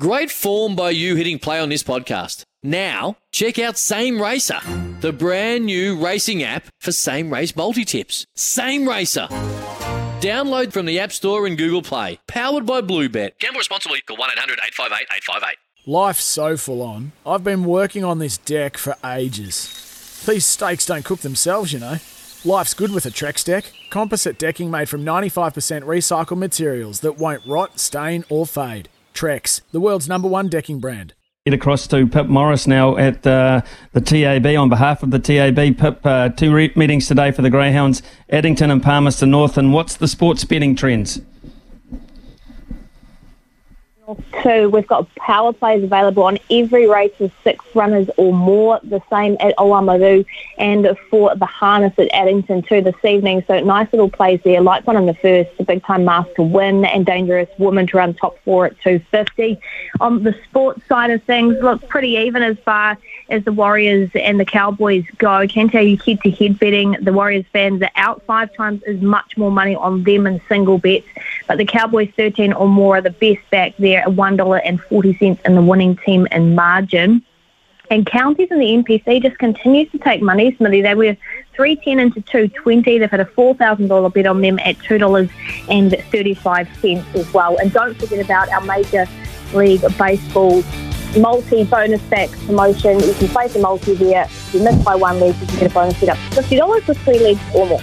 Great form by you hitting play on this podcast. Now, check out Same Racer, the brand new racing app for same race multi tips. Same Racer. Download from the App Store and Google Play. Powered by Bluebet. Gamble responsibly. Call 1 800 858 858. Life's so full on. I've been working on this deck for ages. These steaks don't cook themselves, you know. Life's good with a Trex deck. Composite decking made from 95% recycled materials that won't rot, stain, or fade. Trex, the world's number one decking brand. Get across to Pip Morris now at uh, the TAB on behalf of the TAB. Pip, uh, two re- meetings today for the Greyhounds, Addington and Palmerston North. And what's the sports betting trends? Two, we've got power plays available on every race with six runners or more, the same at Oamaru and for the harness at Addington too this evening. So nice little plays there, like one in the first, the big time mask to win and dangerous woman to run top four at 250. On the sports side of things, look pretty even as far as the Warriors and the Cowboys go. Can tell you head to head betting, the Warriors fans are out five times as much more money on them in single bets, but the Cowboys 13 or more are the best back there at $1.40 in the winning team in margin. And counties in the NPC just continues to take money, Smithy. They were 310 into 220. They've had a $4,000 bet on them at $2.35 as well. And don't forget about our Major League Baseball multi bonus back promotion. You can place a multi there. If you miss by one leg, you can get a bonus bet up to $50 with three legs or more.